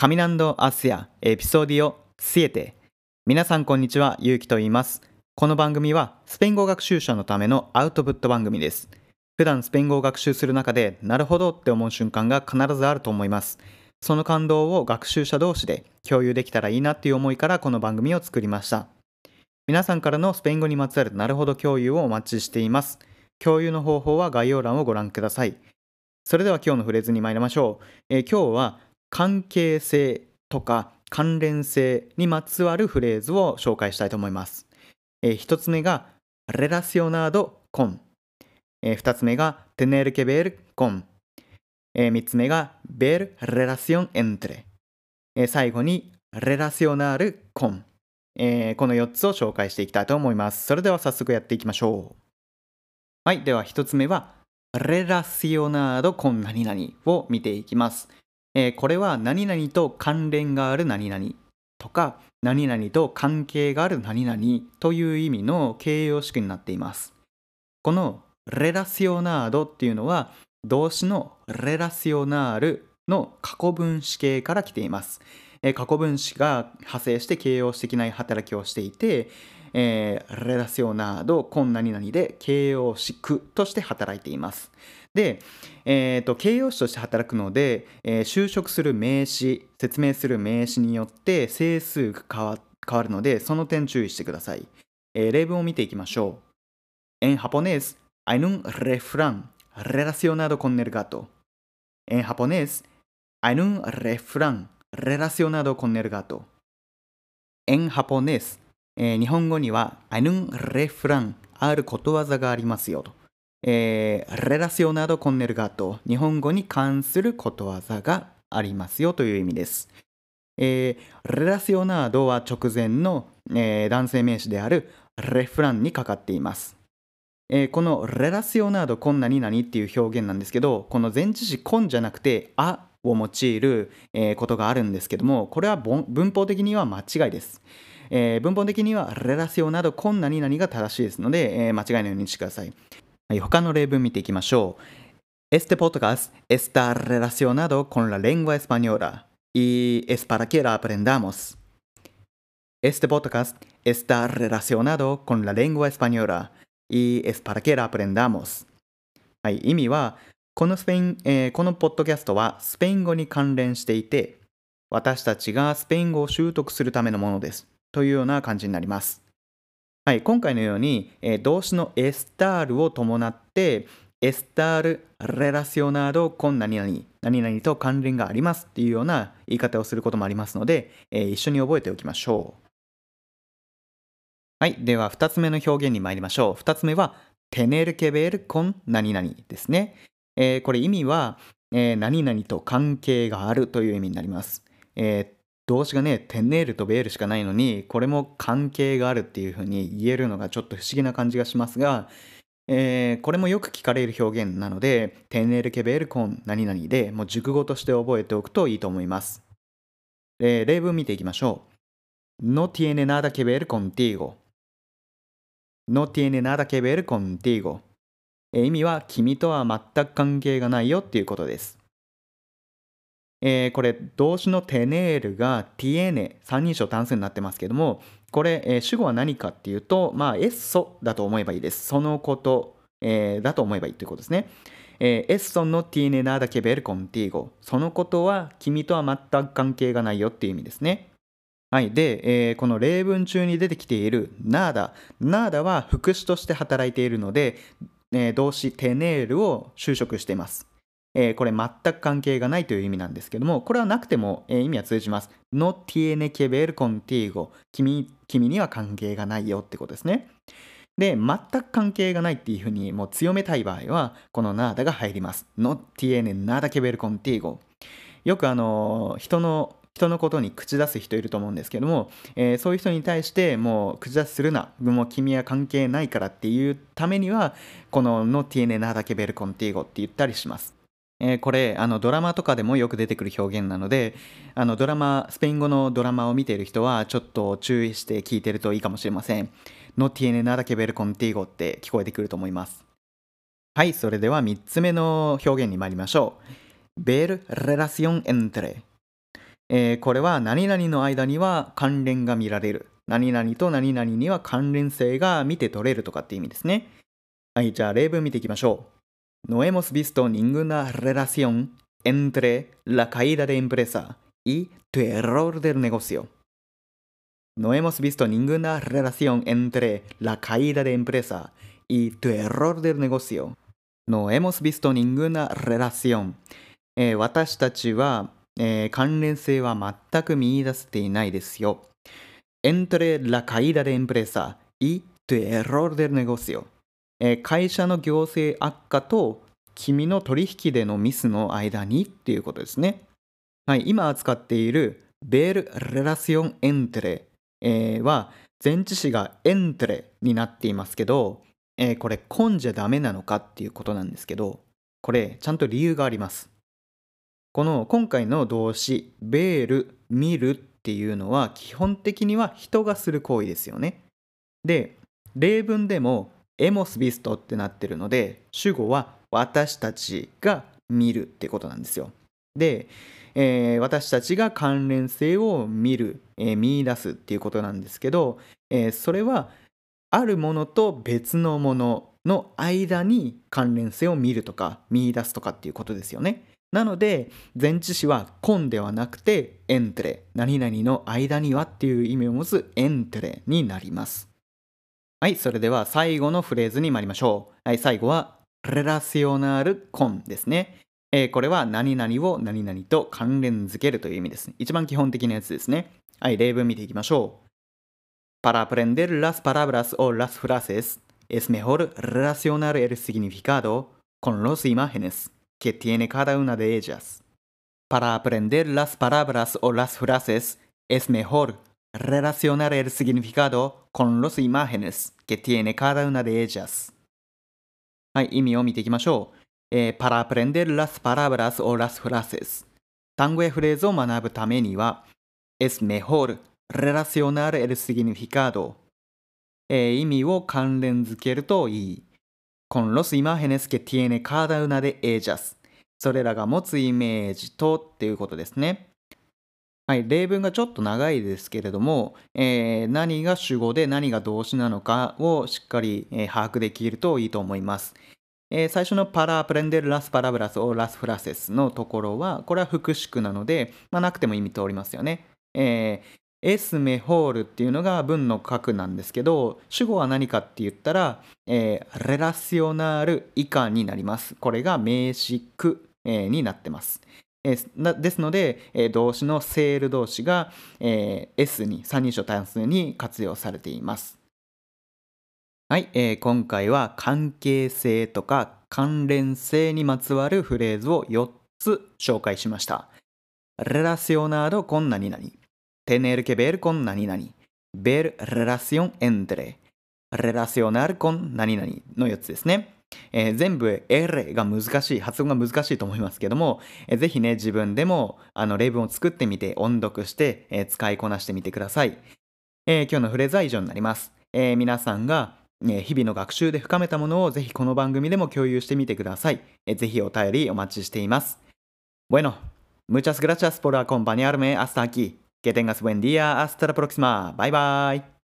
Caminando hacia episodio 7皆さんこんにちは、ゆうきと言います。この番組はスペイン語学習者のためのアウトプット番組です。普段スペイン語を学習する中で、なるほどって思う瞬間が必ずあると思います。その感動を学習者同士で共有できたらいいなっていう思いからこの番組を作りました。皆さんからのスペイン語にまつわるなるほど共有をお待ちしています。共有の方法は概要欄をご覧ください。それでは今日のフレーズに参りましょう。えー今日は関係性とか関連性にまつわるフレーズを紹介したいと思います。えー一つ目が relacionado con、えー二つ目が tener que ver con、えー三つ目が ver relación entre、えー最後に relacionar con、えーこの4つを紹介していきたいと思います。それでは早速やっていきましょう。はい、では1つ目は relacionado con 何々を見ていきます。えーこれは何々と関連がある何々とか何々と関係がある何々という意味の形容詞になっています。この relacionado っていうのは動詞の relacionar の過去分詞形から来ています。えー過去分詞が派生して形容詞的な働きをしていて、えー、relacionado con 何で形容詞句として働いています。で、えーと形容詞として働くので、えー就職する名詞説明する名詞によって整数が変わ変わるのでその点注意してください、えー例文を見ていきましょう En japonés hay un refrán relacionado con el gato En japonés hay un refrán relacionado con el gato En japonés、えー日本語には hay un refrán あることわざがありますよとえー、relacionado con el gato 日本語に関することわざがありますよという意味です。えー、relacionado は直前の、えー男性名詞である refran にかかっています。えーこの relacionado con 何っていう表現なんですけど、この前置詞 con じゃなくてあを用いる、えーことがあるんですけども、これは文法的には間違いです。えー文法的には relacionado con 何が正しいですので、えー間違いないようにしてください。はい、他の例文見ていきましょう。Este podcast está relacionado con la lengua española y es para que la aprendamos. Este podcast está relacionado con la lengua española y es para que la aprendamos. はい、意味は、このスペイン、えーこのポッドキャストはスペイン語に関連していて、私たちがスペイン語を習得するためのものです。というような感じになります。はい、今回のように、えー動詞のエスタールを伴って、エスタール・レラシオナード・コン何々、何々と関連がありますっていうような言い方をすることもありますので、えー一緒に覚えておきましょう。はい、では2つ目の表現に参りましょう。2つ目は、テネルケベル・コン何々ですね。えーこれ意味は、えー何々と関係があるという意味になります。えー動詞がね、テネールとベールしかないのに、これも関係があるっていうふうに言えるのがちょっと不思議な感じがしますが、えーこれもよく聞かれる表現なので、テネールケベールコン何々でもう熟語として覚えておくといいと思います。えー例文見ていきましょう。No tiene nada que ver contigo. No tiene nada que ver contigo. えー意味は君とは全く関係がないよっていうことです。えーこれ動詞のテネールがティエネ三人称単数になってますけどもこれ、えー主語は何かっていうとまあエッソだと思えばいいですそのこと、えーだと思えばいいということですね、エッソのティネナダケベルコンティーゴそのことは君とは全く関係がないよっていう意味ですねはい。で、えーこの例文中に出てきているナーダ。ナーダは副詞として働いているので、えー動詞テネールを修飾しています。えーこれ全く関係がないという意味なんですけども、これはなくても、えー意味は通じます。No tiene que ver contigo 君。君には関係がないよってことですね。で、全く関係がないっていうふうにもう強めたい場合は、このナーダが入ります。No tiene nada que ver contigo。よくあの人の人のことに口出す人いると思うんですけども、えーそういう人に対してもう口出しするなもう君は関係ないからっていうためにはこの「No tiene nada que ver contigo」って言ったりします。えーこれあのドラマとかでもよく出てくる表現なのであのドラマスペイン語のドラマを見ている人はちょっと注意して聞いてるといいかもしれません。No tiene nada que ver contigo って聞こえてくると思います。はい、それでは3つ目の表現に参りましょう。ver relación entre えーこれは何々の間には関連が見られる。何々と何々には関連性が見て取れるとかって意味ですね。はい、じゃあ例文見ていきましょう。No hemos visto ninguna relación entre la caída de empresa y tu error del negocio. No hemos visto ninguna relación entre la caída de empresa y tu error del negocio. No hemos visto ninguna relación. えー私たちは、えー関連性は全く見出せていないですよ。entre la caída de empresa y tu error del negocio、 えー会社の行政悪化と君の取引でのミスの間にっていうことですね。はい、今扱っているベール・レラシオン・エンテレ、は前置詞がエンテレになっていますけど、えーこれ、コンじゃダメなのかっていうことなんですけど、これ、ちゃんと理由があります。この今回の動詞、ベール、見るっていうのは基本的には人がする行為ですよね。で、例文でもエモスビストってなってるので、主語は私たちが見るってことなんですよ。で、えー私たちが関連性を見る、えー見出すっていうことなんですけど、えーそれはあるものと別のものの間に関連性を見るとか見出すとかっていうことですよね。なので前置詞はコンではなくてエンテレ何々の間にはっていう意味を持つエンテレになります。はい、それでは最後のフレーズに参りましょう。はい、最後はレラシオナルコンですね。えーこれは何々を何々と関連づけるという意味です。一番基本的なやつですね。はい、例文見ていきましょう。Para aprender las palabras o las frases, es mejor relacionar el significado con las imágenes que tiene cada una de ellas. Para aprender las palabras o las frases, es mejor relacionar el significado con las imágenes que tiene cada una de ellas. はい、意味を見ていきましょう。えー para aprender las palabras o las frases 単語やフレーズを学ぶためには es mejor relacionar el significado えー意味を関連づけるといい con los imágenes que tiene cada una de ellas それらが持つイメージとっていうことですねはい、例文がちょっと長いですけれども、えー何が主語で何が動詞なのかをしっかり、えー把握できるといいと思います。えー最初の para aprender las palabras o las frases のところは、これは副詞句なので、まあ、なくても意味通りますよね。えー、es mejor っていうのが文の核なんですけど、主語は何かって言ったら、え、レラシオナール以下になります。これが名詞句、えになってます。えーですので、えー動詞のセール動詞が、えー S に三人称単数に活用されています。はい、えー今回は関係性とか関連性にまつわるフレーズを4つ紹介しました。relacionado con 何々、tener que ver con 何々、ver relación entre、relacionar con 何々の4つですね。えー全部 R が難しい、発音が難しいと思いますけども、えーぜひね、自分でもあの例文を作ってみて、音読して、えー使いこなしてみてください。えー今日のフレーズは以上になります。えー皆さんが、えー日々の学習で深めたものをぜひこの番組でも共有してみてください。えーぜひお便りお待ちしています。Bueno, muchas gracias por acompañarme hasta aquí. Que tengas buen día. Hasta la próxima. Bye bye.